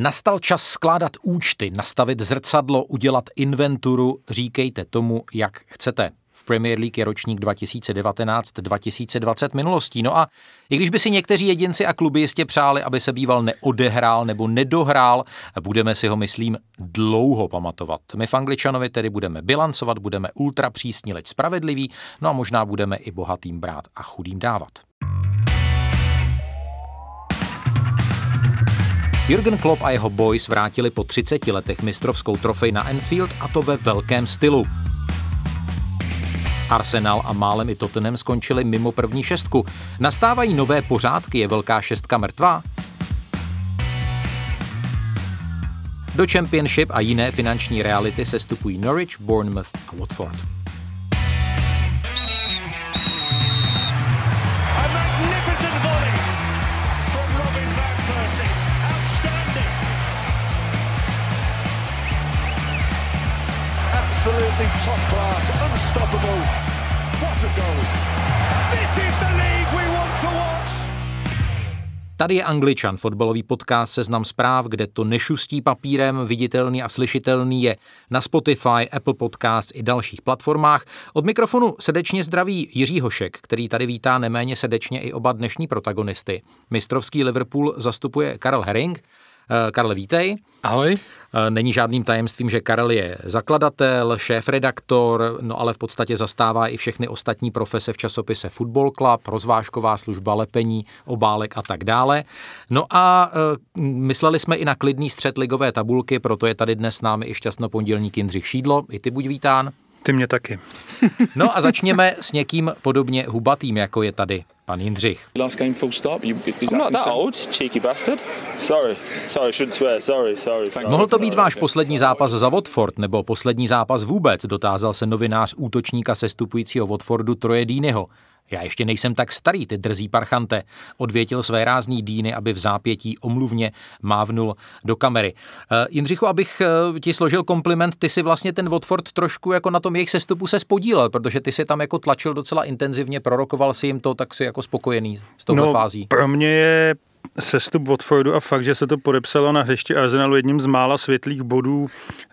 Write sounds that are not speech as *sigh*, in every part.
Nastal čas skládat účty, nastavit zrcadlo, udělat inventuru, říkejte tomu, jak chcete. V Premier League je ročník 2019-2020 minulostí. No a i když by si někteří jedinci a kluby jistě přáli, aby se býval neodehrál nebo nedohrál, budeme si ho, myslím, dlouho pamatovat. My v Angličanovi tedy budeme bilancovat, budeme ultra přísní, leč spravedliví, no a možná budeme i bohatým brát a chudým dávat. Jürgen Klopp a jeho boys vrátili po 30 letech mistrovskou trofej na Enfield a to ve velkém stylu. Arsenal a málem i Tottenham skončili mimo první šestku. Nastávají nové pořádky, je velká šestka mrtvá? Do Championship a jiné finanční reality se stupují Norwich, Bournemouth a Watford. Absolutely top class, unstoppable. What a goal! This is the league we want to watch. Tady je Angličan, fotbalový podcast Seznam zpráv, kde to nešustí papírem, viditelný a slyšitelný je na Spotify, Apple Podcast i dalších platformách. Od mikrofonu srdečně zdraví Jiří Hošek, který tady vítá neméně srdečně i oba dnešní protagonisty. Mistrovský Liverpool zastupuje Karel Herring. Eh, Karle, vítej. Ahoj. Eh, není žádným tajemstvím, že Karel je zakladatel, šéf-redaktor, no ale v podstatě zastává i všechny ostatní profese v časopise Football Club, rozvážková služba, lepení, obálek a tak dále. No a e, mysleli jsme i na klidný střed ligové tabulky, proto je tady dnes s námi i šťastno pondělník Jindřich Šídlo. I ty buď vítán. Ty mě taky. no a začněme s někým podobně hubatým, jako je tady pan Jindřich. Last game full stop. You, I'm not that old, cheeky bastard. Sorry, sorry, shouldn't swear, sorry, sorry. Mohl to být váš poslední zápas za Watford nebo poslední zápas vůbec, dotázal se novinář útočníka sestupujícího Watfordu Troje Dýnyho. Já ještě nejsem tak starý, ty drzí parchante, odvětil své rázný dýny, aby v zápětí omluvně mávnul do kamery. Uh, Jindřichu, abych uh, ti složil kompliment, ty si vlastně ten Watford trošku jako na tom jejich sestupu se spodílel, protože ty si tam jako tlačil docela intenzivně, prorokoval si jim to, tak si jako spokojený s tou no, fází. Pro mě je sestup Watfordu a fakt, že se to podepsalo na hřišti Arsenalu jedním z mála světlých bodů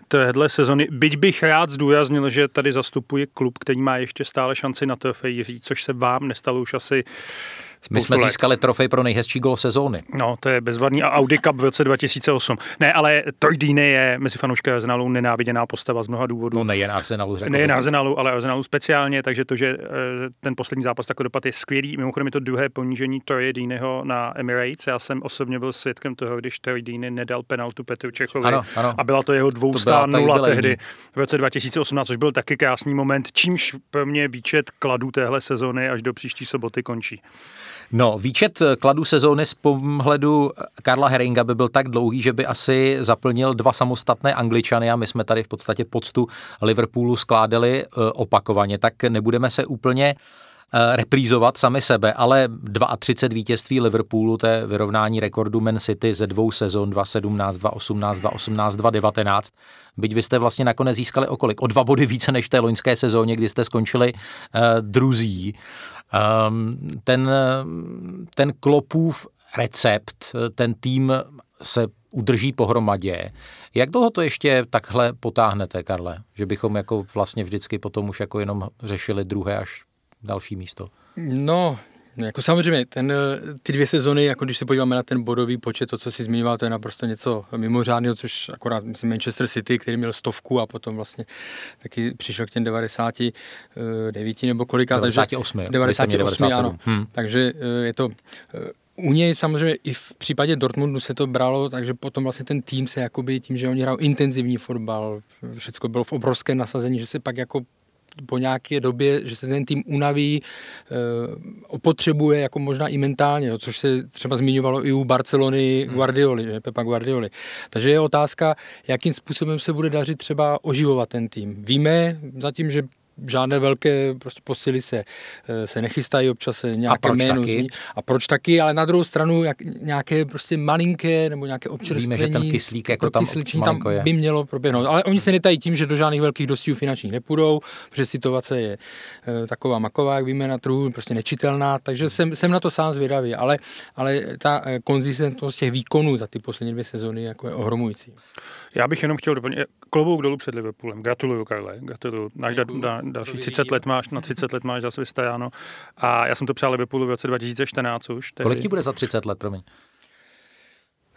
téhle sezony. Byť bych rád zdůraznil, že tady zastupuje klub, který má ještě stále šanci na trofej, což se vám nestalo už asi my jsme let. získali trofej pro nejhezčí gol sezóny. No, to je bezvadný. A Audi Cup v roce 2008. Ne, ale Troy Deeney je mezi fanoušky Arsenalu nenáviděná postava z mnoha důvodů. No nejen Arsenalu, řekl Nejen Arsenalu, ale Arsenalu speciálně, takže to, že eh, ten poslední zápas takový dopad je skvělý. Mimochodem je to druhé ponížení Troy Deeneyho na Emirates. Já jsem osobně byl svědkem toho, když Troy Deeney nedal penaltu Petru Čechovi. Ano, ano. A byla to jeho dvoustá nula tehdy v roce 2018, což byl taky krásný moment, čímž pro mě výčet kladů téhle sezony až do příští soboty končí. No, výčet kladu sezóny z pohledu Karla Heringa by byl tak dlouhý, že by asi zaplnil dva samostatné angličany a my jsme tady v podstatě poctu Liverpoolu skládali eh, opakovaně, tak nebudeme se úplně eh, reprízovat sami sebe, ale 32 vítězství Liverpoolu, to je vyrovnání rekordu Man City ze dvou sezon 2017, 2018, 2018, 2019. Byť vy jste vlastně nakonec získali okolik? O dva body více než v té loňské sezóně, kdy jste skončili uh, druzí. Um, ten, ten klopův recept, ten tým se udrží pohromadě. Jak dlouho to ještě takhle potáhnete, Karle? Že bychom jako vlastně vždycky potom už jako jenom řešili druhé až další místo? No, No, jako samozřejmě, ten, ty dvě sezony, jako když se podíváme na ten bodový počet, to, co si zmiňoval, to je naprosto něco mimořádného, což akorát, myslím, Manchester City, který měl stovku a potom vlastně taky přišel k těm 99 nebo kolika. 98. Takže, 98, 98 ano. Hmm. Takže eh, je to eh, u něj samozřejmě i v případě Dortmundu se to bralo, takže potom vlastně ten tým se jakoby tím, že oni hrajou intenzivní fotbal, všechno bylo v obrovském nasazení, že se pak jako po nějaké době, že se ten tým unaví, e, opotřebuje jako možná i mentálně, jo, což se třeba zmiňovalo i u Barcelony hmm. Guardioli, že, Pepa Guardioli. Takže je otázka, jakým způsobem se bude dařit třeba oživovat ten tým. Víme zatím, že žádné velké prostě posily se, eh, se nechystají, občas se nějaké a proč jméno taky? Zní. A proč taky, ale na druhou stranu jak, nějaké prostě malinké nebo nějaké občerstvení. Víme, že ten kyslík jako tam tam je. by mělo proběhnout. Ale oni se netají tím, že do žádných velkých dostihů finančních nepůjdou, protože situace je e, taková maková, jak víme na trhu, prostě nečitelná, takže jsem, jsem na to sám zvědavý, ale, ale ta e, konzistentnost těch výkonů za ty poslední dvě sezóny jako je ohromující. Já bych jenom chtěl doplnit, klobouk dolů před Liverpoolem. Gratuluju, Karle, gratuluju. Náš da, další 30 let máš, na 30 let máš zase vystajáno. A já jsem to přál Liverpoolu v roce 2014 už. Tedy. Kolik ti bude za 30 let, promiň?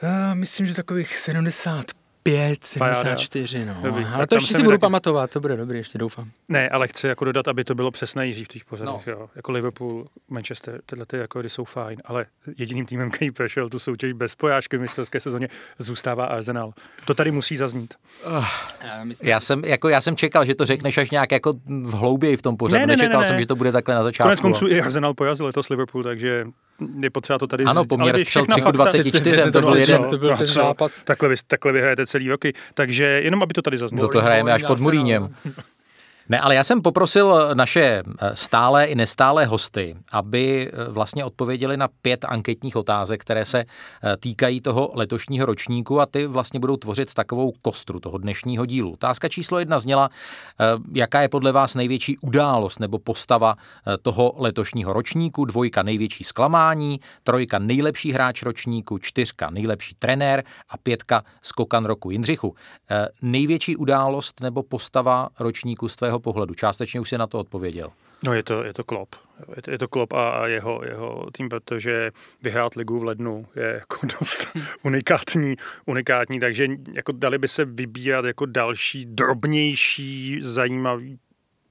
Uh, myslím, že takových 70 5, 74, no. Dobrý, ale to ještě si budu taky... pamatovat, to bude dobrý, ještě doufám. Ne, ale chci jako dodat, aby to bylo přesné Jiří v těch pořadech, no. jo. Jako Liverpool, Manchester, tyhle ty jako jsou fajn, ale jediným týmem, který prošel tu soutěž bez pojážky v mistrovské sezóně, zůstává Arsenal. To tady musí zaznít. Uh, já, jsem, jako, já jsem čekal, že to řekneš až nějak jako v hlouběji v tom pořadu. Ne, ne, Nečekal ne, ne, ne. jsem, že to bude takhle na začátku. Konec konců i Arsenal porazil letos Liverpool, takže je potřeba to tady Ano, poměr střel 24, to byl jeden. To byl ten zápas. Takhle vy, takhle vyhrajete celý roky. Takže jenom, aby to tady zaznělo. To, to hrajeme až pod Muríněm. Ne, ale já jsem poprosil naše eh, stále i nestálé hosty, aby eh, vlastně odpověděli na pět anketních otázek, které se eh, týkají toho letošního ročníku a ty vlastně budou tvořit takovou kostru toho dnešního dílu. Otázka číslo jedna zněla, jaká je podle vás největší událost nebo postava toho letošního ročníku, dvojka největší zklamání, trojka nejlepší hráč ročníku, čtyřka nejlepší trenér a pětka skokan roku Jindřichu. Největší událost nebo postava ročníku z tvého pohledu? Částečně už si na to odpověděl. No je to, je to Klop. Je to, je to Klop a, a jeho, jeho tým, protože vyhrát ligu v lednu je jako *laughs* dost unikátní, unikátní, takže jako dali by se vybírat jako další drobnější zajímavý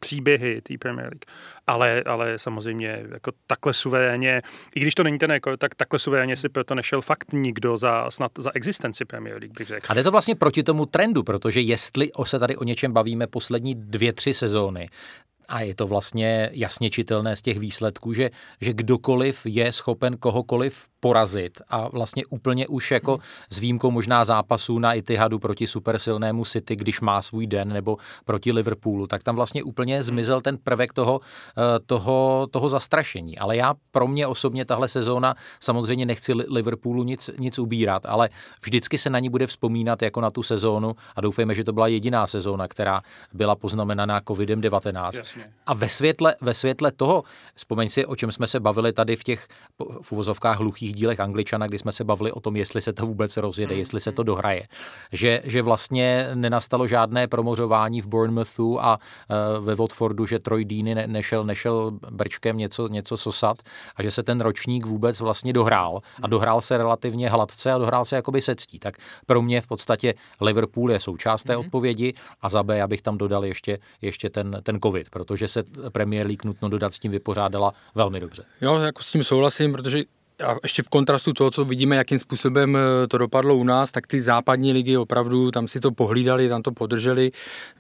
příběhy té Premier League. Ale, ale samozřejmě jako takhle suverénně, i když to není ten jako, tak takhle suverénně si proto nešel fakt nikdo za, snad za existenci Premier League, bych řekl. A jde to vlastně proti tomu trendu, protože jestli se tady o něčem bavíme poslední dvě, tři sezóny, a je to vlastně jasně čitelné z těch výsledků, že, že kdokoliv je schopen kohokoliv porazit a vlastně úplně už jako s výjimkou možná zápasů na Itihadu proti supersilnému City, když má svůj den, nebo proti Liverpoolu, tak tam vlastně úplně zmizel ten prvek toho, eh, toho, toho zastrašení. Ale já pro mě osobně tahle sezóna samozřejmě nechci Liverpoolu nic, nic ubírat, ale vždycky se na ní bude vzpomínat jako na tu sezónu a doufejme, že to byla jediná sezóna, která byla poznamenaná COVID-19. Jasně. A ve světle, ve světle toho, vzpomeň si, o čem jsme se bavili tady v těch v uvozovkách hluchých dalších dílech Angličana, kdy jsme se bavili o tom, jestli se to vůbec rozjede, jestli se to dohraje. Že, že vlastně nenastalo žádné promořování v Bournemouthu a uh, ve Watfordu, že Troy Deeney ne, nešel, nešel brčkem něco, něco sosat a že se ten ročník vůbec vlastně dohrál a dohrál se relativně hladce a dohrál se jakoby se ctí. Tak pro mě v podstatě Liverpool je součást té mm-hmm. odpovědi a za B, abych tam dodal ještě, ještě ten, ten covid, protože se Premier League nutno dodat s tím vypořádala velmi dobře. Jo, jako s tím souhlasím, protože a ještě v kontrastu toho, co vidíme, jakým způsobem eh, to dopadlo u nás, tak ty západní ligy opravdu tam si to pohlídali, tam to podrželi.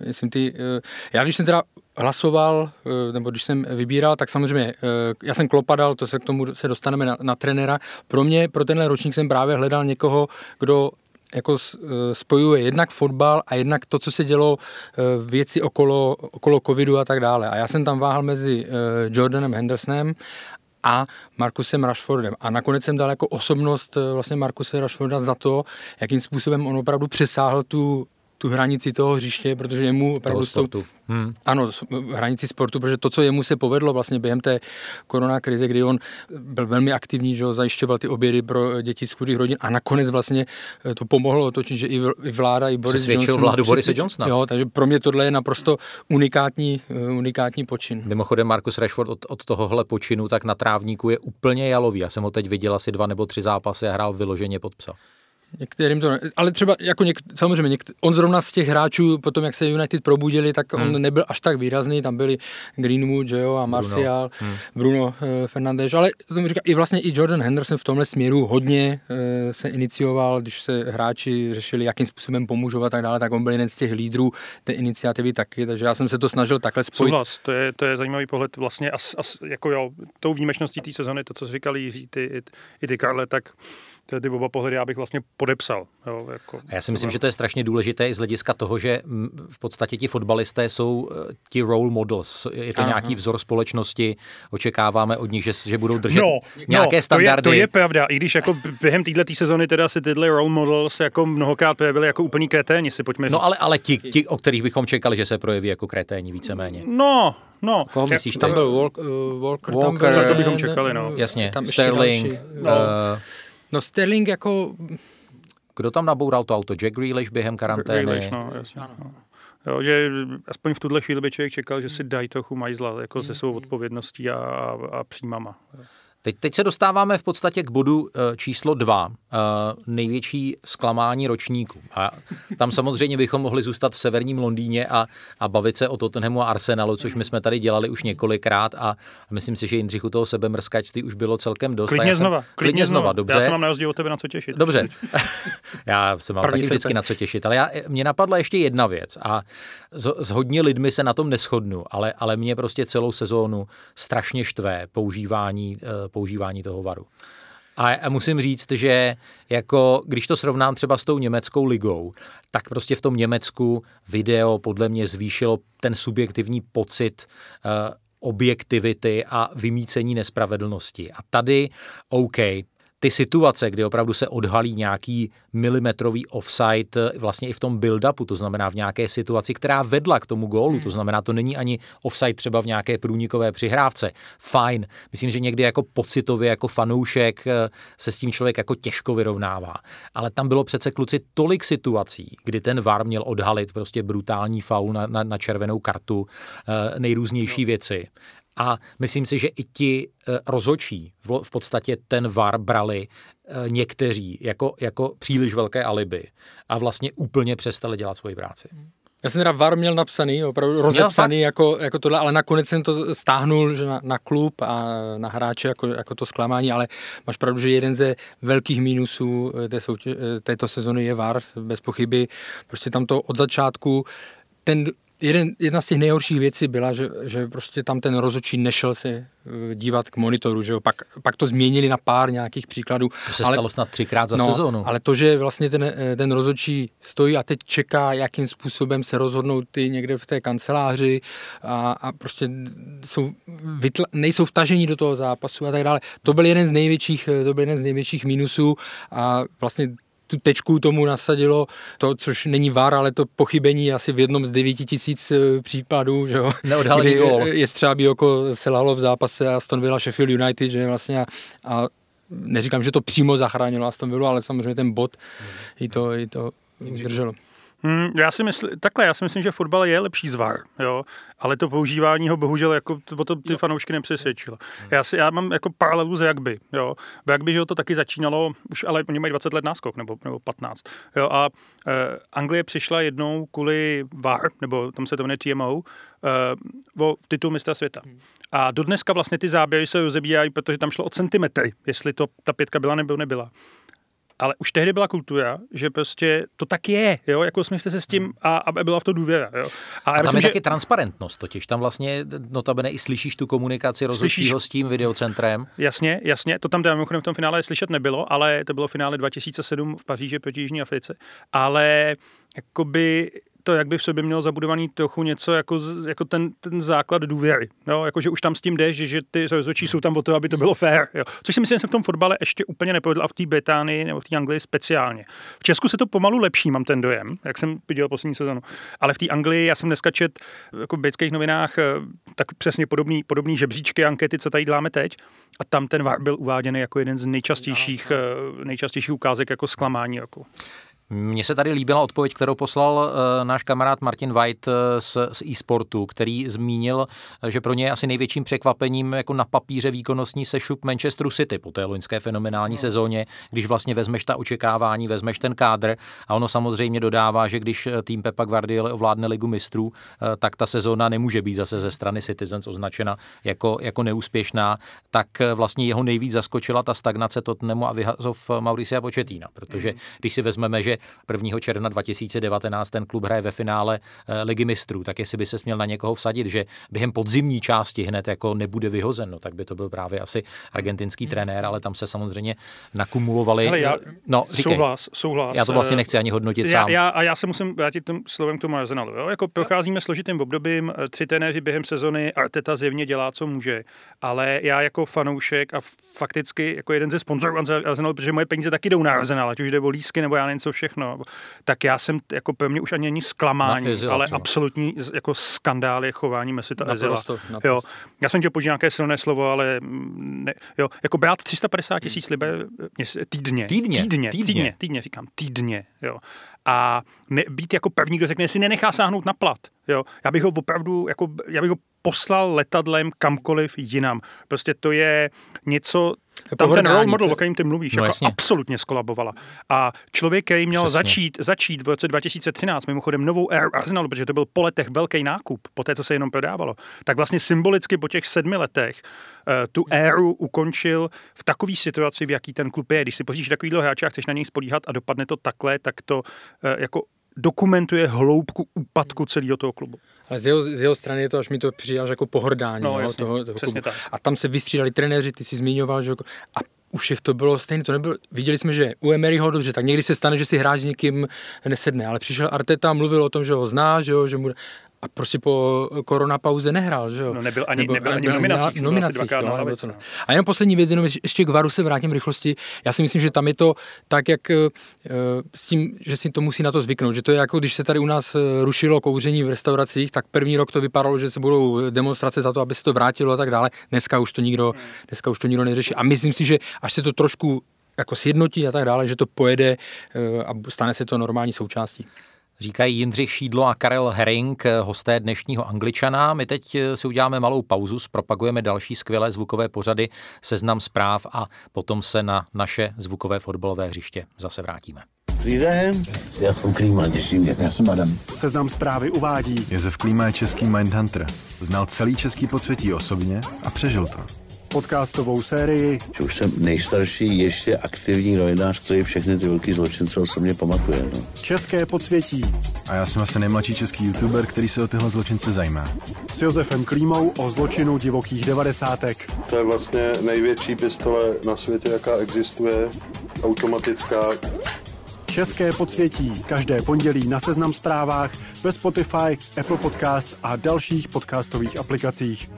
Myslím, ty, eh, já když jsem teda hlasoval, eh, nebo když jsem vybíral, tak samozřejmě já jsem klopadal, to se k tomu se dostaneme na, na trenéra. Pro mě, pro tenhle ročník jsem právě hledal někoho, kdo jako spojuje jednak fotbal a jednak to, co se dělo věci okolo, okolo covidu a tak dále. A já jsem tam váhal mezi Jordanem Hendersonem a Markusem Rashfordem. A nakonec jsem dal jako osobnost eh, vlastně Markuse Rashforda za to, jakým způsobem on opravdu přesáhl tu tu hranici toho hřiště, protože jemu opravdu sportu. Hmm. Ano, hranici sportu, protože to, co jemu se povedlo vlastně během té korona krize, kdy on byl velmi aktivní, že zajišťoval ty obědy pro děti z chudých rodin a nakonec vlastně eh, to pomohlo otočit, že i vláda, i Boris Johnson. vládu Borise Johnsona. Jo, takže pro mě tohle je naprosto unikátní, eh, unikátní počin. Mimochodem Markus Rashford od, od tohohle počinu tak na trávníku je úplně jalový. Já jsem ho teď viděl asi dva nebo tři zápasy a hrál vyloženě pod psa. Některým to ne, ale třeba jako něk, samozřejmě něk, on zrovna z těch hráčů, potom jak se United probudili, tak on hmm. nebyl až tak výrazný, tam byli Greenwood, že jo, a Martial, Bruno, hmm. Bruno uh, Fernandes, ale jsem říkal, i vlastně i Jordan Henderson v tomhle směru hodně uh, se inicioval, když se hráči řešili, jakým způsobem pomůžou a tak dále, tak on byl jeden z těch lídrů té iniciativy taky, takže já jsem se to snažil takhle spojit. Souhlas, to je, to je zajímavý pohled vlastně as, as, jako jo, tou výjimečností té sezony, to, co říkali Jiří, ty, i, i ty Karle, tak ty, ty oba pohledy já bych vlastně podepsal. Jo, jako, a já si myslím, že to je strašně důležité i z hlediska toho, že v podstatě ti fotbalisté jsou eh, ti role models. Je to Aha. nějaký vzor společnosti, očekáváme od nich, že, že budou držet no, nějaké no, standardy. To je, to je pravda, i když jako během této sezony teda si tyhle role models jako mnohokrát projevili jako úplný kreténi, si pojďme no, říct. No ale, ale ti, ti, o kterých bychom čekali, že se projeví jako kreténi víceméně. No, No, Koho myslíš? Tam byl Walker, uh, Walker, Walker tam byl, to bychom čekali, no. Jasně, tam Sterling. No. Uh, no Sterling jako... Kdo tam naboural to auto? Jack Grealish během karantény? Grealish, no, jasně. No. Jo, že aspoň v tuhle chvíli by člověk čekal, že si dají trochu majzla jako se svou odpovědností a, a, a příjmama. Teď, teď se dostáváme v podstatě k bodu eh, číslo dva, eh, největší zklamání ročníku. A tam samozřejmě bychom mohli zůstat v severním Londýně a, a bavit se o Tottenhamu a Arsenalu, což my jsme tady dělali už několikrát a myslím si, že Jindřichu toho sebemrskačství už bylo celkem dost. Klidně znova. Klidně, klidně znova, dobře. Já se mám na rozdíl od tebe na co těšit. Dobře. *laughs* já se mám taky vždycky na co těšit, ale já, mě napadla ještě jedna věc a s, s hodně lidmi se na tom neschodnu, ale, ale mě prostě celou sezónu strašně štve používání eh, používání toho varu. A musím říct, že jako když to srovnám třeba s tou německou ligou, tak prostě v tom Německu video podle mě zvýšilo ten subjektivní pocit uh, objektivity a vymícení nespravedlnosti. A tady, OK, ty situace, kdy opravdu se odhalí nějaký milimetrový offside vlastně i v tom build-upu, to znamená v nějaké situaci, která vedla k tomu gólu, to hmm. znamená, to není ani offside třeba v nějaké průnikové přihrávce. Fajn. Myslím, že někdy jako pocitově, jako fanoušek eh, se s tím člověk jako těžko vyrovnává. Ale tam bylo přece kluci tolik situací, kdy ten VAR měl odhalit prostě brutální faul na, na, na červenou kartu, eh, nejrůznější věci. A myslím si, že i ti eh, rozhočí v podstatě ten VAR brali eh, někteří jako, jako příliš velké alibi a vlastně úplně přestali dělat svoji práci. Já jsem teda VAR měl napsaný, opravdu rozepsaný jako, jako tohle, ale nakonec jsem to stáhnul že na, na klub a na hráče jako, jako to zklamání, ale máš pravdu, že jeden ze velkých mínusů eh, té soutě, této sezony je VAR, bez pochyby. Prostě tam to od začátku ten jeden, jedna z těch nejhorších věcí byla, že, že prostě tam ten rozočí nešel se eh, dívat k monitoru, že jo? Pak, pak to změnili na pár nějakých příkladů. To se ale, stalo snad třikrát za no, sezónu. Ale to, že vlastně ten, eh, ten rozočí stojí a teď čeká, jakým způsobem se rozhodnou ty někde v té kanceláři a, a prostě jsou, vytla, nejsou vtažení do toho zápasu a tak dále. To byl jeden z největších, eh, to byl jeden z největších mínusů a vlastně tu tečku tomu nasadilo to, což není vár, ale to pochybení asi v jednom z devíti tisíc eh, případů, že jo, kdy gól. je třeba oko selhalo v zápase Aston Villa Sheffield United, že vlastně a, a neříkám, že to přímo zachránilo Aston Villa, ale samozřejmě ten bod hmm. i to, i to drželo. Hmm, já si myslím, takhle, já si myslím, že fotbal je lepší zvar, jo, ale to používání ho bohužel jako o to ty jo. fanoušky nepřesvědčilo. Hmm. Já, si, já mám jako paralelu z rugby, jo. V rugby, že to taky začínalo, už ale oni mají 20 let náskok, nebo, nebo 15, jo, a eh, Anglie přišla jednou kvůli VAR, nebo tam se to jmenuje TMO, eh, o titul mistra světa. Hmm. A do dneska vlastně ty záběry se rozebírají, protože tam šlo o centimetry, jestli to ta pětka byla nebo nebyla ale už tehdy byla kultura, že prostě to tak je, jo, jako jsme se s tím hmm. a, a byla v to důvěra, jo. A, a tam myslím, je že... taky transparentnost totiž, tam vlastně notabene i slyšíš tu komunikaci rozhodčího s tím videocentrem. Jasně, jasně, to tam mimochodem v tom finále slyšet nebylo, ale to bylo finále 2007 v Paříži proti Jižní Africe, ale jakoby to jak by v sobě mělo zabudovaný trochu něco jako, jako ten, ten základ důvěry. Jo? Jako, že už tam s tím jdeš, že ty rozhodčí jsou tam o to, aby to bylo fair. Jo? Což si myslím, že se v tom fotbale ještě úplně nepovedlo a v té Británii nebo v té Anglii speciálně. V Česku se to pomalu lepší, mám ten dojem, jak jsem viděl poslední sezonu. Ale v té Anglii, já jsem dneska čet jako v britských novinách eh, tak přesně podobný, podobný žebříčky, ankety, co tady děláme teď. A tam ten VAR byl uváděný jako jeden z nejčastějších, eh, nejčastějších ukázek jako zklamání. Jako. Mně se tady líbila odpověď, kterou poslal uh, náš kamarád Martin White uh, z, z e-sportu, který zmínil, že pro ně je asi největším překvapením jako na papíře výkonnostní sešup Manchesteru City po té loňské fenomenální no. sezóně, když vlastně vezmeš ta očekávání, vezmeš ten kádr a ono samozřejmě dodává, že když eh, tým Pepa Guardiola ovládne ligu mistrů, uh, tak ta sezóna nemůže být zase ze strany Citizens označena jako, jako neúspěšná, tak vlastně jeho nejvíc zaskočila ta stagnace Tottenhamu a vyhazov Mauricia Početína, protože mm. když si vezmeme, že 1. června 2019 ten klub hraje ve finále eh, ligy mistrů, tak jestli by se směl na někoho vsadit, že během podzimní části hned jako nebude vyhozen, no, tak by to byl právě asi argentinský hmm. trenér, ale tam se samozřejmě nakumulovali. Hele, já, no, souhlas, souhlas. Já to vlastně nechci ani hodnotit já, sám. Já, a já se musím vrátit tím slovem k tomu Arsenalu. Jo? Jako procházíme složitým obdobím, tři trenéři během sezony, Arteta zjevně dělá, co může, ale já jako fanoušek a fakticky jako jeden ze sponzorů Arsenalu, protože moje peníze taky jdou na Arsenal, ať už jde o lísky nebo já nevím co všechno, tak já jsem jako pro mě už ani není zklamání, Ezila, ale třeba. absolutní jako skandál je chování Mesita Ezila. Jo. Já jsem chtěl použít nějaké silné slovo, ale ne, jo, jako brát 350 tisíc hmm. liber týdně. Týdně? Týdně, týdně, týdně, týdně říkám, týdně, jo. A ne, být jako první, kdo řekne, si nenechá sáhnout na plat, jo. Já bych ho opravdu, jako, já bych ho poslal letadlem kamkoliv jinam. Prostě to je něco, tam ten role model, o kterém ty mluvíš, no, jako jasně. absolutně skolabovala. A člověk, který měl začít, začít v roce 2013, mimochodem novou éru Arsenalu, protože to byl po letech velký nákup, po té, co se jenom prodávalo, tak vlastně symbolicky po těch sedmi letech uh, tu éru ukončil v takové situaci, v jaký ten klub je. Když si pořídíš takovýhle hráče a chceš na něj spolíhat a dopadne to takhle, tak to uh, jako dokumentuje hloubku úpadku celého toho klubu. Ale z jeho, z jeho strany je to, až mi to přijde jako pohrdání. No, jasně, toho, toho klubu. Tak. A tam se vystřídali trenéři, ty si zmiňoval, že jako, a u všech to bylo stejné, to nebylo, viděli jsme, že u Emeryho, dobře, tak někdy se stane, že si hráč s někým nesedne, ale přišel Arteta, mluvil o tom, že ho zná, že, jo, že mu, a prostě po koronapauze nehrál, že jo? No nebyl ani, nebo, nebyl ani nominacích, nominacích dvakrát no, na no. A jenom poslední věc, jenom ještě k Varu se vrátím rychlosti. Já si myslím, že tam je to tak, jak uh, s tím, že si to musí na to zvyknout, že to je jako, když se tady u nás eh, rušilo kouření v restauracích, tak první rok to vypadalo, že se budou demonstrace za to, aby se to vrátilo a tak dále. Dneska už to nikdo, dneska už to nikdo neřeší. A myslím si, že až se to trošku jako sjednotí a tak dále, že to pojede a stane se to normální součástí. Říkají Jindřich Šídlo a Karel Herring, hosté dnešního Angličana. My teď si uděláme malou pauzu, zpropagujeme další skvělé zvukové pořady, seznam zpráv a potom se na naše zvukové fotbalové hřiště zase vrátíme. Dobrý den, já jsem Klíma, těším mě. Já jsem Adam. Seznam zprávy uvádí. Josef Klíma je český Mindhunter. Znal celý český podsvětí osobně a přežil to podcastovou sérii. Už jsem nejstarší ještě aktivní novinář, který všechny ty velký zločince osobně pamatuje. No. České podsvětí. A já jsem asi nejmladší český youtuber, který se o tyhle zločince zajímá. S Josefem Klímou o zločinu divokých devadesátek. To je vlastně největší pistole na světě, jaká existuje, automatická. České podsvětí. Každé pondělí na Seznam zprávách, ve Spotify, Apple Podcasts a dalších podcastových aplikacích.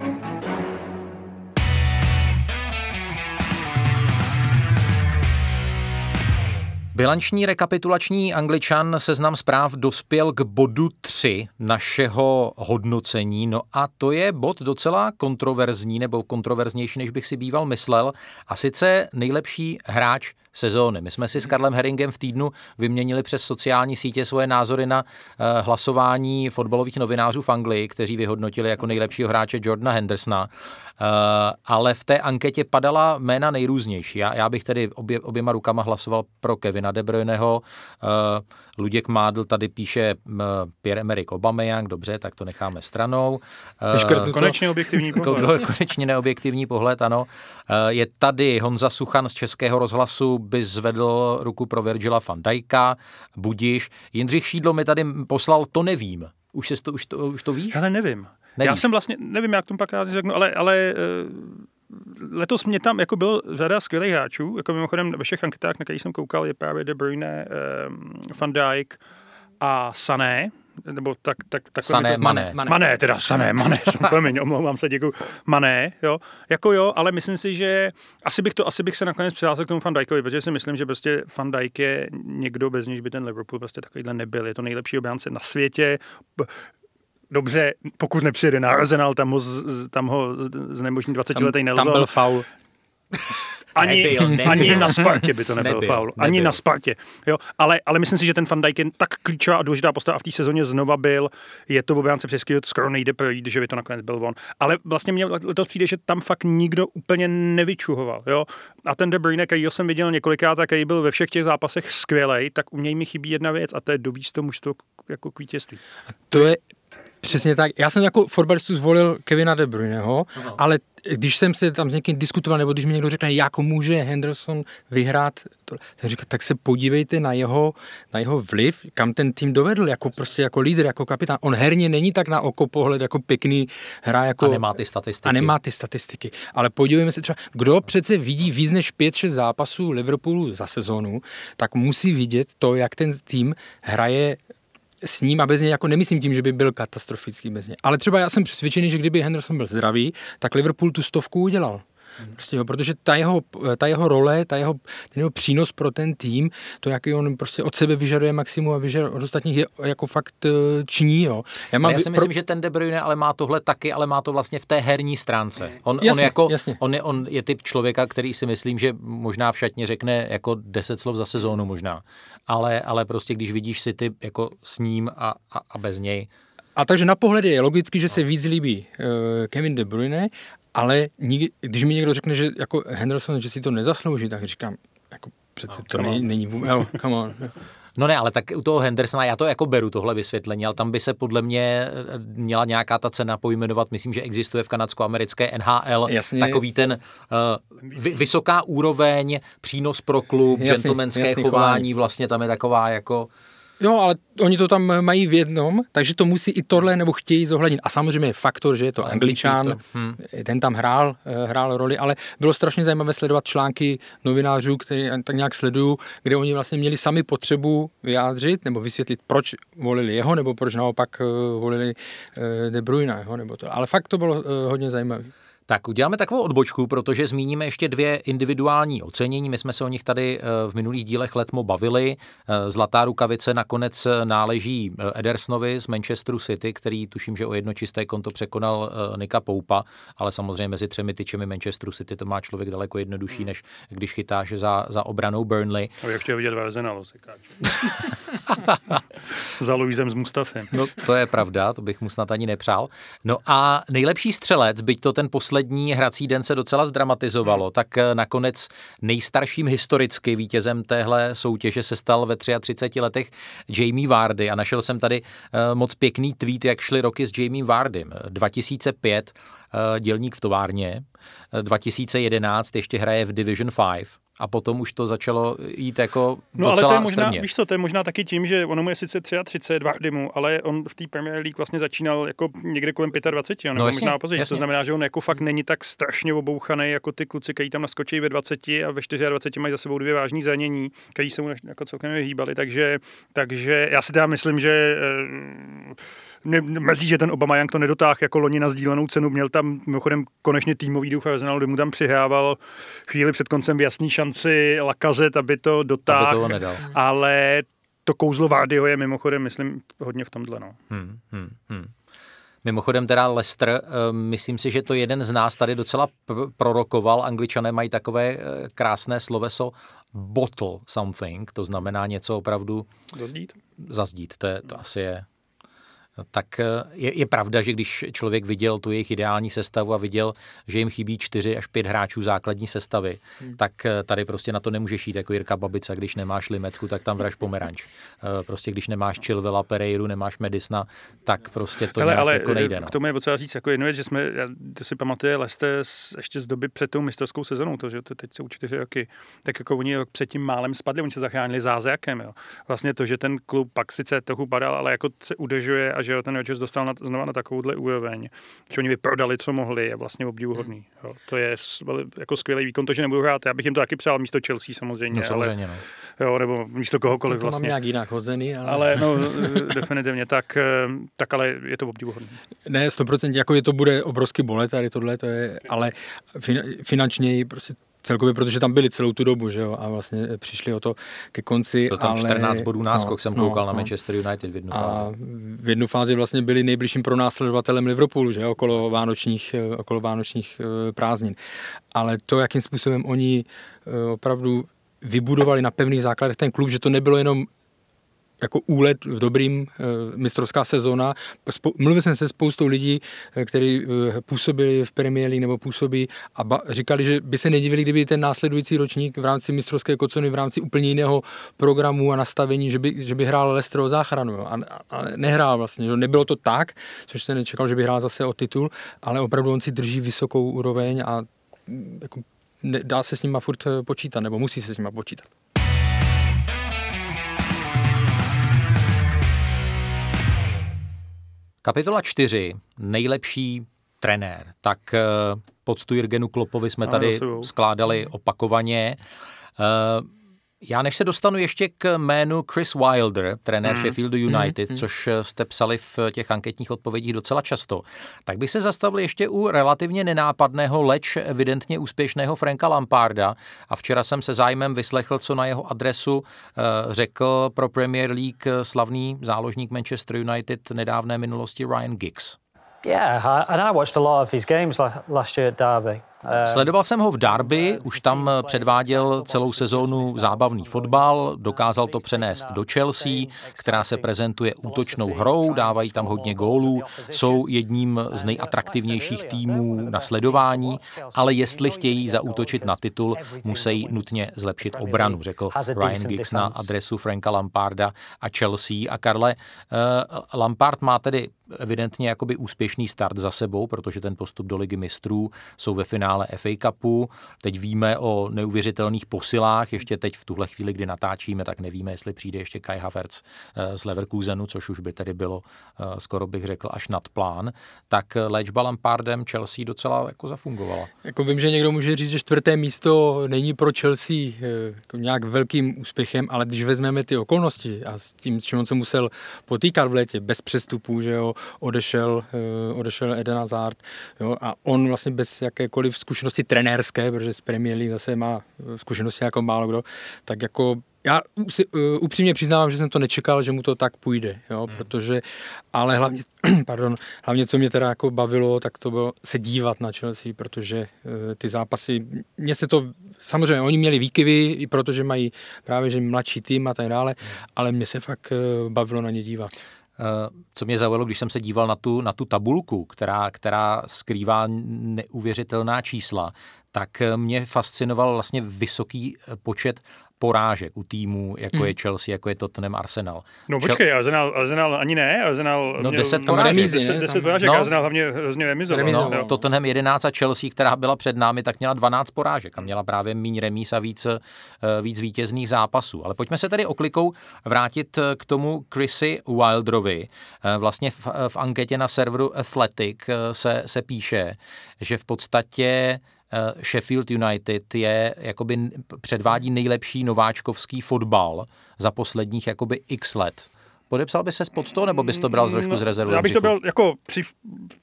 Bilanční rekapitulační angličan seznam zpráv dospěl k bodu 3 našeho hodnocení, no a to je bod docela kontroverzní nebo kontroverznější, než bych si býval myslel, a sice nejlepší hráč sezóny. My jsme si s Karlem Herringem v týdnu vyměnili přes sociální sítě svoje názory na uh, hlasování fotbalových novinářů v Anglii, kteří vyhodnotili jako nejlepšího hráče Jordana Hendersona. Uh, ale v té anketě padala jména nejrůznější. Já, já bych tedy obě, oběma rukama hlasoval pro Kevina De Bruyneho. Uh, Luděk Mádl tady píše uh, Pierre-Emerick Aubameyang, dobře, tak to necháme stranou. Uh, konečně objektivní *laughs* pohled. konečně neobjektivní pohled, ano. Uh, je tady Honza Suchan z Českého rozhlasu, by zvedl ruku pro Virgila van Dijka, Budiš. Jindřich Šídlo mi tady poslal, to nevím. Už, to, už, to, už to víš? Ale nevím. Nevíš. Já jsem vlastně, nevím, jak tomu pak já řeknu, ale, ale uh, letos mě tam jako byl řada skvělých hráčů, jako mimochodem ve všech anketách, na který jsem koukal, je právě De Bruyne, um, Van Dijk a Sané, nebo tak, tak, tak Sané, to, mané. mané. Mané, teda Sané, Mané, jsem promiň, omlouvám se, děkuji. Mané, jo. Jako jo, ale myslím si, že asi bych to, asi bych se nakonec přihlásil k tomu Van Dijkovi, protože si myslím, že prostě Van Dijk je někdo, bez nějž by ten Liverpool prostě takovýhle nebyl. Je to nejlepší obránce na světě dobře, pokud nepřijede na Arsenal, tam ho, tam ho znemožní 20 letý Nelson. Tam byl faul. *laughs* Ani, nebyl, nebyl. ani na Spartě by to nebyl, nebyl faul. Ani nebyl. na Spartě. Jo, ale, ale myslím si, že ten Van Dijk je tak klíčová a důležitá postava a v té sezóně znova byl. Je to v obránce přes skoro nejde projít, že by to nakonec byl on. Ale vlastně mě to přijde, že tam fakt nikdo úplně nevyčuhoval. Jo? A ten De Bruyne, který jsem viděl několikrát, a který byl ve všech těch zápasech skvělej, tak u něj mi chybí jedna věc a to je dovíc to mužstvo jako k vítězství. A to je Přesně tak. Já jsem jako fotbalistu zvolil Kevina De Bruyneho, Aha. ale když jsem se tam s někým diskutoval, nebo když mi někdo řekne, jak může Henderson vyhrát, to, tak, říkám, tak se podívejte na jeho, na jeho vliv, kam ten tým dovedl, jako prostě jako lídr, jako kapitán. On herně není tak na oko pohled jako pěkný hra. Jako, a nemá ty statistiky. A nemá ty statistiky. Ale podívejme se třeba, kdo přece vidí víc než 5-6 zápasů Liverpoolu za sezónu, tak musí vidět to, jak ten tým hraje s ním a bez něj jako nemyslím tím, že by byl katastrofický bez něj. Ale třeba já jsem přesvědčený, že kdyby Henderson byl zdravý, tak Liverpool tu stovku udělal. Prostě, jo, protože ta jeho, ta jeho role, ta jeho, ten jeho přínos pro ten tým, to, jaký on prostě od sebe vyžaduje maximum a vyžaduje od ostatních, je jako fakt eh, činí. Jo. Já, mám, já si myslím, pro... že ten De Bruyne ale má tohle taky, ale má to vlastně v té herní stránce. On, jasně, on, jako, jasně. On, je, on je typ člověka, který si myslím, že možná v šatně řekne jako deset slov za sezónu možná. Ale, ale prostě když vidíš si ty jako s ním a, a, a bez něj, a takže na pohled je logicky, že se víc líbí uh, Kevin De Bruyne, ale nikdy, když mi někdo řekne, že jako Henderson, že si to nezaslouží, tak říkám, jako přece no, to není, není vůbec, no, come on. No ne, ale tak u toho Hendersona já to jako beru tohle vysvětlení, ale tam by se podle mě eh, měla nějaká ta cena pojmenovat. Myslím, že existuje v kanadsko-americké NHL jasně. takový ten uh, vy, vysoká úroveň, přínos pro klub, jasně, gentlemanské jasně, chování, chování, vlastně tam je taková jako Jo, ale oni to tam mají v jednom, takže to musí i tohle nebo chtějí zohlednit. A samozřejmě je faktor, že je to angličan, hmm. ten tam hrál, eh, hrál roli, ale bylo strašně zajímavé sledovat články novinářů, které tak nějak sledují, kde oni vlastně měli sami potřebu vyjádřit nebo vysvětlit, proč volili jeho, nebo proč naopak eh, volili eh, De Bruyne, nebo to. Ale fakt to bylo hodně zajímavé. Tak uděláme takovou odbočku, protože zmíníme ještě dvě individuální ocenění. My jsme se o nich tady eh, v minulých dílech Letmo bavili. Eh, Zlatá rukavice nakonec náleží eh, Edersonovi z Manchesteru City, který tuším, že o jedno čisté konto překonal Nika Poupa, ale samozřejmě mezi třemi tyčemi Manchesteru City to má člověk daleko jednodušší, hmm. než když chytáš za, za obranou Burnley. A jak chtěl vidět Verzena, *laughs* Za Luisem z Mustafem. No to je pravda, to bych mu snad ani nepřál. No a nejlepší střelec, byť to ten poslední poslední hrací den se docela zdramatizovalo, hmm. tak eh, nakonec nejstarším historicky vítězem téhle soutěže se stal ve 33 letech Jamie Vardy a našel jsem tady eh, moc pěkný tweet, jak šly roky s Jamie Vardym. 2005 eh, dělník v továrně, 2011 ještě hraje v Division 5, a potom už to začalo jít jako No ale to je možná, strmě. víš co, to je možná taky tím, že ono mu je sice 33, dva dymu, ale on v té Premier League vlastně začínal jako někde kolem 25, nebo no, jasně, možná později, to znamená, že on jako fakt není tak strašně obouchaný jako ty kluci, kteří tam naskočí ve 20 a ve 24 mají za sebou dvě vážní zranění, kteří se mu jako celkem vyhýbali, takže, takže já si teda myslím, že mě mezí, že ten Obama Young to nedotáhl jako loni na sdílenou cenu. Měl tam mimochodem konečně týmový duch Arsenalu, kdy mu tam přihrával chvíli před koncem v jasný šanci Lakazet, aby to dotáhl. Ale to kouzlo Vardyho je mimochodem, myslím, hodně v tomhle. No. Hmm, hmm, hmm. Mimochodem teda Lester, eh, myslím si, že to jeden z nás tady docela prorokoval. Angličané mají takové eh, krásné sloveso bottle something, to znamená něco opravdu... Zazdít? Zazdít, to, je, to asi je tak eh, je, je pravda, že když člověk viděl tu jejich ideální sestavu a viděl, že jim chybí čtyři až pět hráčů základní sestavy, hmm. tak eh, tady prostě na to nemůžeš jít jako Jirka Babica, když nemáš limetku, tak tam vraž pomeranč. *laughs* Eh, prostě když nemáš Chilvela, Pereiru, nemáš Medisna, tak prostě to Hele, ale jako nejde. No. K tomu je potřeba říct jako jednu věc, že jsme, já, to si pamatuje Leste ještě z doby před tou mistrovskou sezónou, to, že to teď jsou čtyři roky, tak jako oni rok předtím málem spadli, oni se zachránili zázrakem. Jo. Vlastně to, že ten klub pak sice trochu padal, ale jako se udržuje a že jo, ten Rodgers dostal na, znova na takovouhle úroveň, že oni vyprodali, co mohli, je vlastně obdivuhodný. Hmm. Jo. To je jako skvělý výkon, to, že nebudu hrát. Já bych jim to taky přál místo Chelsea samozřejmě. No, samozřejmě ale, no. jo, nebo místo kohokoliv to vlastně. mám nějak jinak hozený. Ale, ale no, *laughs* definitivně, tak, eh, tak ale je to obdivuhodný. Ne, 100%, jako je to bude obrovský bolet tady tohle, to je, ale finančně prostě celkově, protože tam byli celou tu dobu, že jo, a vlastně přišli o to ke konci. Byl tam ale, 14 bodů náskok, no, jsem koukal no, na Manchester United v jednu fázi. A v jednu fázi vlastně byli nejbližším pronásledovatelem Liverpoolu, že jo, okolo vánočních, okolo vánočních eh, prázdnin. Ale to, jakým způsobem oni eh, opravdu vybudovali na pevných základech ten klub, že to nebylo jenom jako úlet v dobrým mistrovská sezóna. Mluvil jsem se spoustou lidí, kteří působili v Premier League nebo působí a ba, říkali, že by se nedivili, kdyby ten následující ročník v rámci mistrovské kocony, v rámci úplně jiného programu a nastavení, že by, že by hrál Leicester o záchranu. Jo. A, a nehrál vlastně, že nebylo to tak, což se nečekal, že by hrál zase o titul, ale opravdu on si drží vysokou úroveň a jako, dá se s nima furt eh, počítat, nebo musí se s nima počítat. Kapitola 4. Nejlepší trenér. Tak eh, poctu Jirgenu Klopovi jsme tady skládali opakovaně. Eh, já než se dostanu ještě k jménu Chris Wilder, trenér mm. Sheffieldu United, mm. což jste psali v těch anketních odpovědích docela často, tak bych se zastavil ještě u relativně nenápadného, leč evidentně úspěšného Franka Lamparda a včera jsem se zájmem vyslechl, co na jeho adresu eh, řekl pro Premier League slavný záložník Manchester United nedávné minulosti Ryan Giggs. Yeah, and I watched a lot of his games last year at Derby. Sledoval jsem ho v Darby, už tam předváděl celou sezónu zábavný fotbal, dokázal to přenést do Chelsea, která se prezentuje útočnou hrou, dávají tam hodně gólů, jsou jedním z nejatraktivnějších týmů na sledování, ale jestli chtějí zaútočit na titul, musí nutně zlepšit obranu, řekl Ryan Giggs na adresu Franka Lamparda a Chelsea. A Karle, eh, Lampard má tedy evidentně jakoby úspěšný start za sebou, protože ten postup do ligy mistrů jsou ve finále FA Cupu. Teď víme o neuvěřitelných posilách, ještě teď v tuhle chvíli, kdy natáčíme, tak nevíme, jestli přijde ještě Kai Havertz eh, z Leverkusenu, což už by tedy bylo, eh, skoro bych řekl, až nad plán. Tak léčba Lampardem Chelsea docela jako zafungovala. Jako vím, že někdo může říct, že čtvrté místo není pro Chelsea eh, jako nějak velkým úspěchem, ale když vezmeme ty okolnosti a s tím, s čím on se musel potýkat v létě, bez přestupů, že jo, odešel, eh, odešel Eden Hazard jo, a on vlastně bez jakékoliv zkušenosti trenérské, protože z Premier League zase má eh, zkušenosti jako málo kdo, tak jako já si, uh, upřímně přiznávám, že jsem to nečekal, že mu to tak půjde, jo, hmm. protože, ale hlavně, *clears throat* pardon, hlavně co mě teda jako bavilo, tak to bylo se dívat na Chelsea, protože uh, ty zápasy, mně se to, samozřejmě oni měli výkyvy, i protože mají právě, že mladší tým a tak dále, hmm. ale mě se fakt uh, bavilo na ně dívat. Eh, co mě zaujalo, když jsem se díval na tu, na tu tabulku, která, která skrývá neuvěřitelná čísla, tak mě fascinoval vlastně vysoký počet porážek u týmů, jako hmm. je Chelsea, jako je Tottenham, Arsenal. No počkej, Chel- Arsenal, Arsenal ani ne, Arsenal no, měl, 10 porážek. Remízy, 10, 10 porážek, no, Arsenal hlavně hrozně remizoval. No, no. Tottenham 11 a Chelsea, která byla před námi, tak měla 12 porážek a měla právě míň remíz a víc, eh, víc vítězných zápasů. Ale pojďme se tady oklikou vrátit eh, k tomu Chrissy Wilderovi. Eh, vlastně v, v anketě na serveru Athletic se, se píše, že v podstatě Sheffield United je, jakoby předvádí nejlepší nováčkovský fotbal za posledních jakoby x let. Podepsal by se pod to, nebo bys to bral trošku z rezervy? Já bych to byl jako při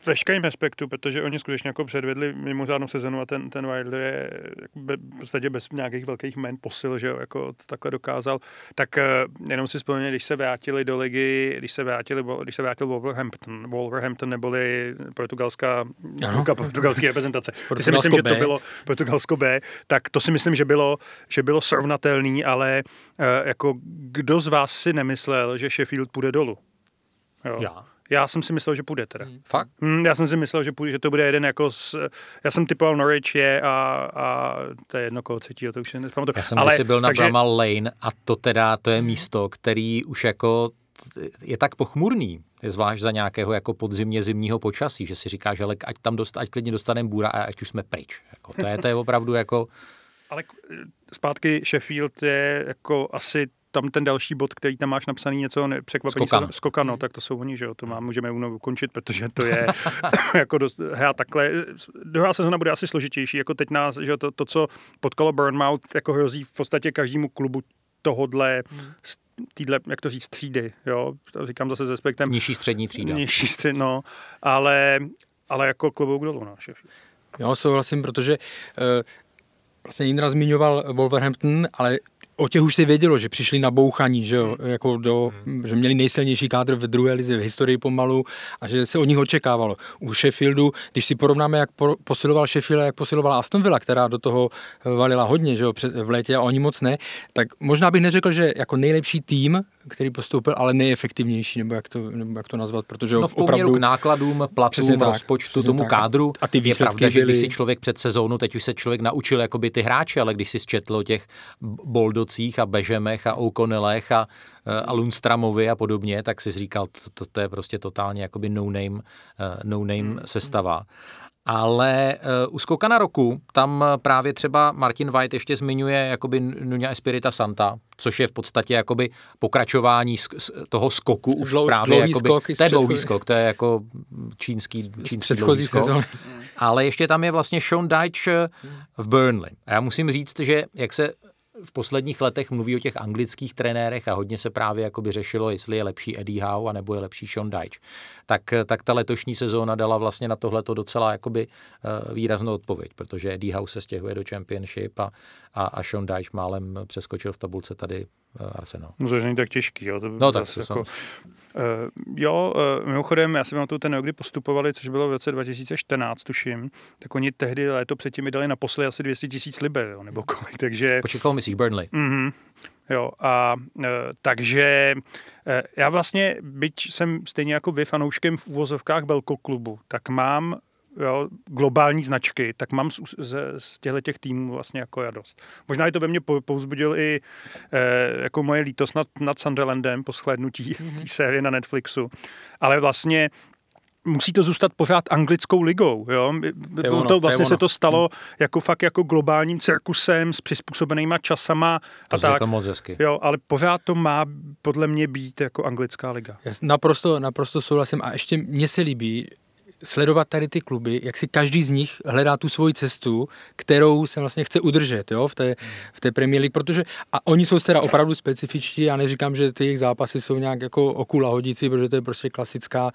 veškerém respektu, protože oni skutečně jako předvedli mimořádnou sezonu a ten, ten Wilder je v podstatě bez nějakých velkých men posil, že jo, jako to takhle dokázal. Tak eh, jenom si vzpomněli, když se vrátili do ligy, když se vrátili, když se vrátil Wolverhampton, Wolverhampton neboli portugalská, portugalská reprezentace. Ty si myslím, že to bylo Portugalsko B, tak to si myslím, že bylo, že bylo srovnatelný, ale eh, jako kdo z vás si nemyslel, že Sheffield Field půjde dolů. Jo. Já. Já jsem si myslel, že půjde teda. Hmm. Fakt? Hmm, já jsem si myslel, že, půjde, že to bude jeden jako s, Já jsem typoval Norwich je a, a to je jedno koho třetího, to už si nepamatuju. Já jsem Ale, si byl na takže... Bramal Lane a to teda, to je místo, který už jako je tak pochmurný, je zvlášť za nějakého jako podzimně zimního počasí, že si říkáš, ale ať tam dost, ať klidně dostaneme bůra a ať už jsme pryč. Jako, to, je, to je *laughs* opravdu jako... Ale zpátky Sheffield je jako asi tam ten další bod, který tam máš napsaný něco překvapení Skokan. Skokan, no, tak to jsou oni, že jo, to má, můžeme únovu ukončit, protože to je *laughs* jako dost, hra takhle, druhá sezona bude asi složitější, jako teď nás, že to, to co potkalo Burnmouth, jako hrozí v podstatě každému klubu tohodle, hmm. týdle, jak to říct, třídy, jo, to říkám zase s respektem. Nižší střední třída. Nižší střed, no, ale, ale jako klobouk dolů, no, šef. Jo, souhlasím, protože uh, vlastně Jindra zmiňoval Wolverhampton, ale o těch už se vědělo, že přišli na bouchaní, že, jo, jako do, že měli nejsilnější kádr v druhé lize v historii pomalu a že se od nich očekávalo. U Sheffieldu, když si porovnáme, jak posiloval Sheffield a jak posilovala Aston Villa, která do toho valila hodně že jo, v létě a oni moc ne, tak možná bych neřekl, že jako nejlepší tým, který postoupil, ale nejefektivnější, nebo jak to, nebo jak to nazvat, protože no v opravdu, k nákladům, platům, rozpočtu, tomu tak. kádru. A ty je pravda, byly... že když si člověk před sezónu, teď už se člověk naučil jakoby ty hráči, ale když si četl o těch Boldocích a Bežemech a O'Connellech a, a Lundstramovi a podobně, tak si říkal, to, to, to je prostě totálně jakoby no-name, uh, no-name hmm. sestava. Ale uh, u skoka na roku, tam právě třeba Martin White ještě zmiňuje jakoby Nunia Espirita Santa, což je v podstatě jakoby pokračování z, z toho skoku už Dlou, právě jakoby, skok to je dlouhý skok, to je jako čínský, čínský dlouhý skok. Sezóny. Ale ještě tam je vlastně Sean Dyche v Burnley. A já musím říct, že jak se v posledních letech mluví o těch anglických trenérech a hodně se právě jakoby řešilo, jestli je lepší Eddie Howe a nebo je lepší Sean Dyche. Tak, tak ta letošní sezóna dala vlastně na tohleto docela jakoby uh, výraznou odpověď, protože Eddie Howe se stěhuje do Championship a, a, a Sean Dyche málem přeskočil v tabulce tady Arsenal. No to není tak těžký, jo. To no tak to jako, Uh, jo, uh, mimochodem, já jsem na to ten rok, kdy postupovali, což bylo v roce 2014, tuším, tak oni tehdy léto předtím mi dali naposledy asi 200 tisíc liber, jo, nebo kolik, takže... Koho myslíš, Burnley? Mm-hmm. Jo, a uh, takže uh, já vlastně, byť jsem stejně jako vy fanouškem v úvozovkách velkoklubu, tak mám jo, globální značky, tak mám z, z, z těchto těch týmů vlastně jako radost. Možná i to ve mně pouzbudil i eh, jako moje lítost nad, nad Sunderlandem po shlédnutí mm-hmm. *laughs* té série na Netflixu, ale vlastně musí to zůstat pořád anglickou ligou. Jo? To, ono, to vlastně to se to stalo hmm. jako fakt jako globálním cirkusem s přizpůsobenýma časama. To a tak. moc hezky. Jo, ale pořád to má podle mě být jako anglická liga. Já naprosto, naprosto souhlasím a ještě mně se líbí, sledovat tady ty kluby, jak si každý z nich hledá tu svoji cestu, kterou se vlastně chce udržet jo, v, té, v té Premier League, protože a oni jsou teda opravdu specifičtí, já neříkám, že ty jejich zápasy jsou nějak jako okula hodící, protože to je prostě klasická,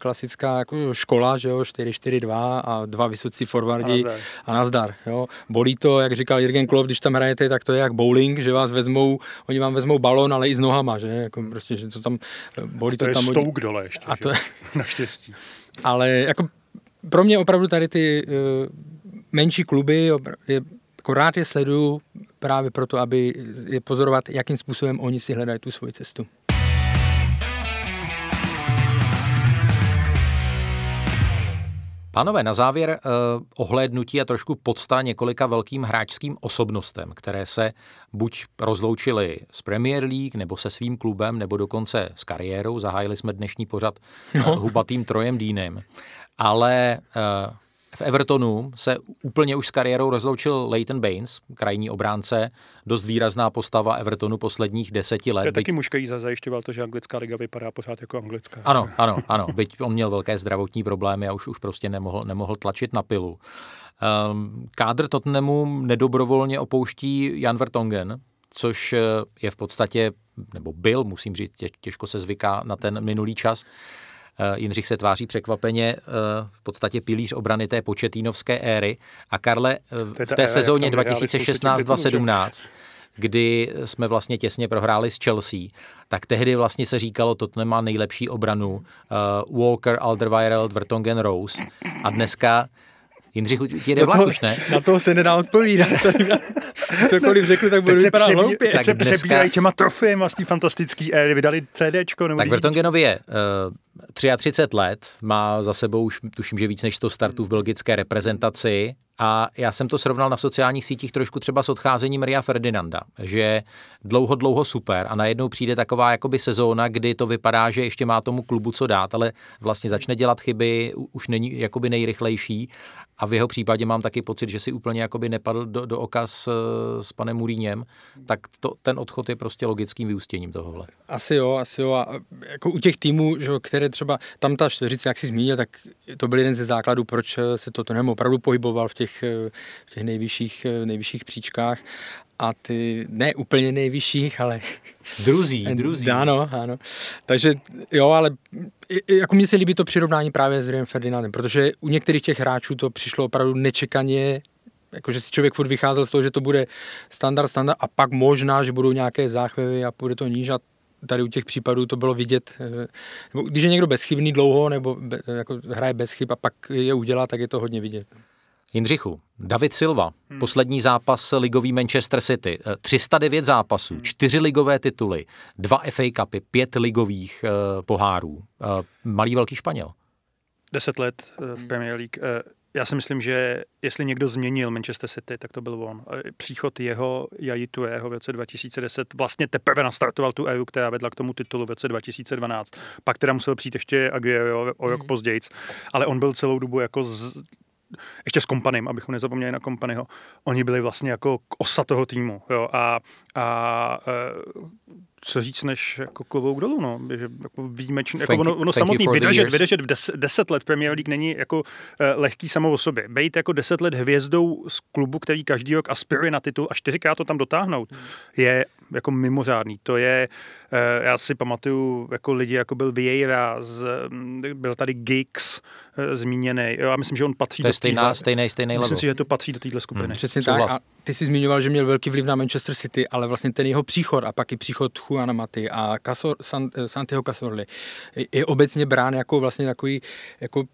klasická jako škola, že jo, 4-4-2 a dva vysocí forwardi a nazdar. Jo. Bolí to, jak říkal Jürgen Klopp, když tam hrajete, tak to je jak bowling, že vás vezmou, oni vám vezmou balon, ale i s nohama, že, jako prostě, že to tam bolí to, to je tam. Stouk dole ještě, a to je... *laughs* naštěstí. Ale jako pro mě opravdu tady ty uh, menší kluby, je, jako rád je sleduju právě proto, aby je pozorovat, jakým způsobem oni si hledají tu svoji cestu. Pánové, na závěr eh, ohlédnutí a trošku podsta několika velkým hráčským osobnostem, které se buď rozloučili s Premier League, nebo se svým klubem, nebo dokonce s kariérou. Zahájili jsme dnešní pořad eh, no. hubatým Trojem Dínem. Ale eh, v Evertonu se úplně už s kariérou rozloučil Leighton Baines, krajní obránce, dost výrazná postava Evertonu posledních deseti let. To je taky mužka jí zajišťoval to, že anglická liga vypadá pořád jako anglická. Ano, ano, ano. Byť on měl velké zdravotní problémy a už, už prostě nemohl, nemohl tlačit na pilu. Um, kádr Tottenhamu nedobrovolně opouští Jan Vertongen, což je v podstatě, nebo byl, musím říct, těžko se zvyká na ten minulý čas, Eh, Jindřich se tváří překvapeně, eh, v podstatě pilíř obrany té početínovské éry. A Karle, eh, v té sezóně 2016-2017, kdy jsme vlastně těsně prohráli s Chelsea, tak tehdy vlastně se říkalo, to nemá nejlepší obranu. Uh, Walker, Alderweireld, Vertongen, Rose. A dneska Jindřichu, ti jde vlak už, ne? Na to se nedá odpovídat. *laughs* Cokoliv řeknu, tak budu vypadat hloupě. Teď se dneska... přebírají těma trofejma z té fantastický éry, vydali CDčko. Nebo tak Vertongenovi je uh, 33 let, má za sebou už, tuším, že víc než 100 startů v belgické reprezentaci a já jsem to srovnal na sociálních sítích trošku třeba s odcházením Maria Ferdinanda, že dlouho, dlouho super a najednou přijde taková jakoby sezóna, kdy to vypadá, že ještě má tomu klubu co dát, ale vlastně začne dělat chyby, už není jakoby nejrychlejší a v jeho případě mám taky pocit, že si úplně jakoby nepadl do, do oka s, s panem Muríněm, tak to, ten odchod je prostě logickým vyústěním tohohle. Asi jo, asi jo. A jako u těch týmů, že, které třeba tam ta čtveřice, jak jsi zmínil, tak to byl jeden ze základů, proč se toto nebo opravdu pohyboval v těch, v těch nejvyšších, nejvyšších příčkách a ty ne úplně nejvyšších, ale... Druzí, *laughs* druzí. Ano, ano. Takže jo, ale jako mně se líbí to přirovnání právě s Riem Ferdinandem, protože u některých těch hráčů to přišlo opravdu nečekaně jakože si člověk furt vycházel z toho, že to bude standard, standard a pak možná, že budou nějaké záchvěvy a půjde to níž a tady u těch případů to bylo vidět, eh, nebo když je někdo bezchybný dlouho nebo be, jako hraje bez chyb a pak je udělá, tak je to hodně vidět. Jindřichu, David Silva, hmm. poslední zápas ligový Manchester City, 309 zápasů, hmm. čtyři ligové tituly, dva FA Cupy, pět ligových uh, pohárů. Uh, malý velký Španěl. Deset let v Premier League. Uh, já si myslím, že jestli někdo změnil Manchester City, tak to byl on. Příchod jeho Jajitu jeho v roce 2010 vlastně teprve nastartoval tu éru, která vedla k tomu titulu v roce 2012. Pak teda musel přijít ještě Aguero o rok mm. později, ale on byl celou dobu jako z, ještě s kompanem, abychom nezapomněli na kompanyho, oni byli vlastně jako osa toho týmu. Jo, a, a e, co říct než jako klobouk dolů, no, že jako výjimečný, jako ono, ono samotný vydržet, vydržet v deset, deset let Premier League není jako uh, lehký samo o sobě. Bejt jako deset let hvězdou z klubu, který každý rok aspiruje na titul a čtyřikrát to tam dotáhnout, hmm. je jako mimořádný. To je, uh, já si pamatuju jako lidi, jako byl Vieira, z, byl tady Giggs uh, zmíněný. Já myslím, že on patří to je do stejná, stejný, stejný Myslím level. si, že to patří do téhle skupiny. Hmm. Přesně tak. A ty jsi zmiňoval, že měl velký vliv na Manchester City, ale vlastně ten jeho příchod a pak i příchod Juana Maty a Casor, San, Santiago Casorli je obecně brán jako vlastně takový jako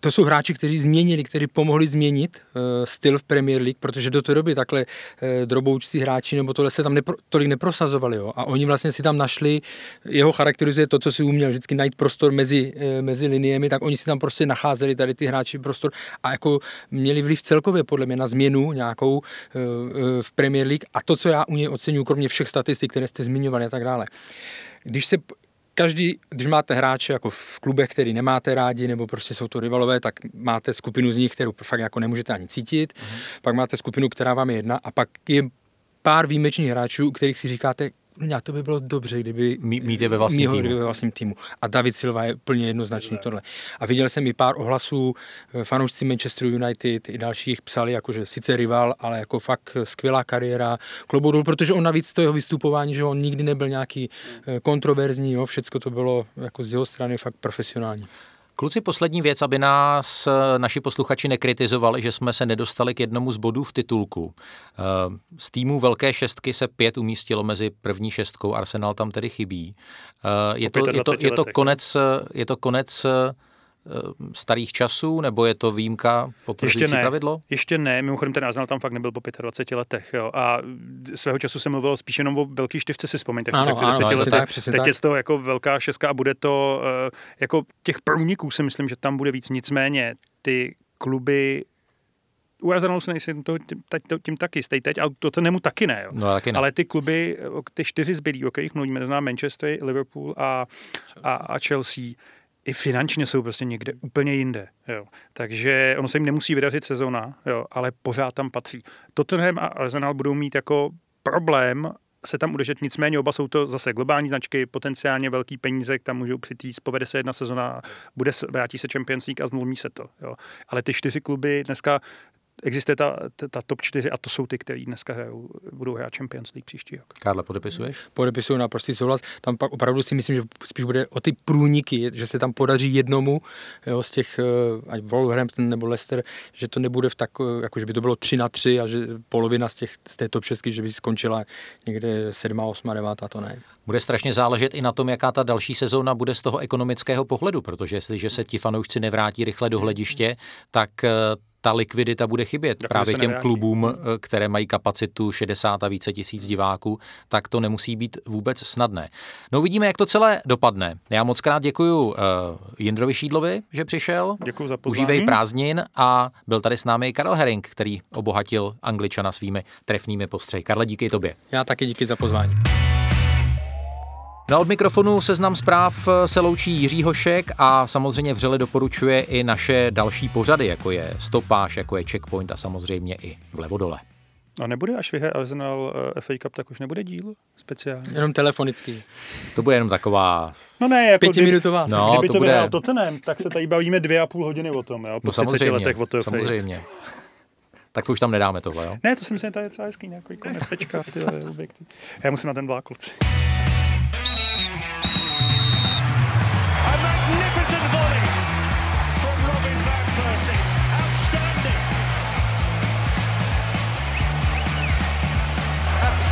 to jsou hráči, kteří změnili, kteří pomohli změnit uh, styl v Premier League, protože do té doby takhle uh, droboučcí hráči nebo tohle se tam nepro, tolik neprosazovali. Jo? A oni vlastně si tam našli, jeho charakterizuje to, co si uměl, vždycky najít prostor mezi, uh, mezi liniemi, tak oni si tam prostě nacházeli tady ty hráči prostor a jako měli vliv celkově podle mě na změnu nějakou uh, uh, v Premier League a to, co já u něj oceňuji, kromě všech statistik, které jste zmiňovali a tak dále. Když se každý, když máte hráče jako v klubech, který nemáte rádi, nebo prostě jsou to rivalové, tak máte skupinu z nich, kterou fakt jako nemůžete ani cítit. Mm-hmm. Pak máte skupinu, která vám je jedna a pak je pár výjimečných hráčů, u kterých si říkáte, a to by bylo dobře, kdyby mít je ve vlastním týmu. ve vlastním týmu. A David Silva je plně jednoznačný tohle. A viděl jsem i pár ohlasů, eh, fanoušci Manchester United i dalších psali, jakože sice rival, ale jako fakt skvělá kariéra kloboudou, protože on navíc to jeho vystupování, že on nikdy nebyl nějaký eh, kontroverzní, jo, všecko to bylo jako z jeho strany fakt profesionální. Kluci, poslední věc, aby nás eh, naši posluchači nekritizovali, že jsme se nedostali k jednomu z bodů v titulku. Eh, z týmu Velké šestky se pět umístilo mezi první šestkou, Arsenal tam tedy chybí. Eh, je to, je to, je to konec, je to konec starých časů, nebo je to výjimka potvrzující ještě ne, pravidlo? Ještě ne, mimochodem ten Arsenal tam fakt nebyl po 25 letech. Jo. A svého času se mluvilo spíš jenom o velký čtyřce, si vzpomeňte. Ano, tak, ano, letech. Tak, Teď tak. je to jako velká šestka a bude to, uh, jako těch průniků si myslím, že tam bude víc. Nicméně ty kluby u Arsenalu se nejsem to, tím, tím, taky jistý teď, ale to nemu taky ne. Jo. No, taky ne. Ale ty kluby, ty čtyři zbylí, o kterých mluvíme, to znamená Manchester, Liverpool a, a, a Chelsea, i finančně jsou prostě někde úplně jinde. Jo. Takže ono se jim nemusí vydařit sezona, jo, ale pořád tam patří. Tottenham a Arsenal budou mít jako problém se tam udržet, nicméně oba jsou to zase globální značky, potenciálně velký peníze, tam můžou přitýct, povede se jedna sezona, bude, vrátí se Champions League a zlomí se to. Jo. Ale ty čtyři kluby dneska existuje ta, ta, top 4 a to jsou ty, kteří dneska hrajou, budou hrát Champions League příští rok. Karle, podepisuješ? Podepisuju na prostý souhlas. Tam pak opravdu si myslím, že spíš bude o ty průniky, že se tam podaří jednomu jo, z těch, eh, ať Wolverhampton nebo Leicester, že to nebude v tak, eh, jako že by to bylo 3 na 3 a že polovina z, těch, z té top 6, že by skončila někde 7, 8, 9, to ne. Bude strašně záležet i na tom, jaká ta další sezóna bude z toho ekonomického pohledu, protože jestliže se ti fanoušci nevrátí rychle do hlediště, tak eh, ta likvidita bude chybět tak právě těm klubům, eh, které mají kapacitu 60 a více tisíc diváků, tak to nemusí být vůbec snadné. No uvidíme, jak to celé dopadne. Já moc krát děkuji uh, Jindrovi Šídlovi, že přišel. Děkuji za pozvání. Užívej prázdnin a byl tady s námi Karel Herring, který obohatil Angličana svými trefnými postřehy. Karle, díky tobě. Já taky díky za pozvání. Na od mikrofonu seznam zpráv se loučí Jiří Hošek a samozřejmě vřele doporučuje i naše další pořady, jako je Stopáž, jako je Checkpoint a samozřejmě i Vlevodole. A nebude, až vyhraje Arsenal uh, FA Cup, tak už nebude díl speciální? Jenom telefonický. To bude jenom taková... No ne, jako Pětiminutová. No, kdyby to, to bude... vyhrál Tottenham, tak se tady bavíme dvě a půl hodiny o tom, jo? Po no, samozřejmě, letech o to samozřejmě. Tak to už tam nedáme tohle, jo? Ne, to si myslím, že to je docela hezký, nějaký konec tečka, ty *laughs* objekty. Já musím na ten vlák, kluci.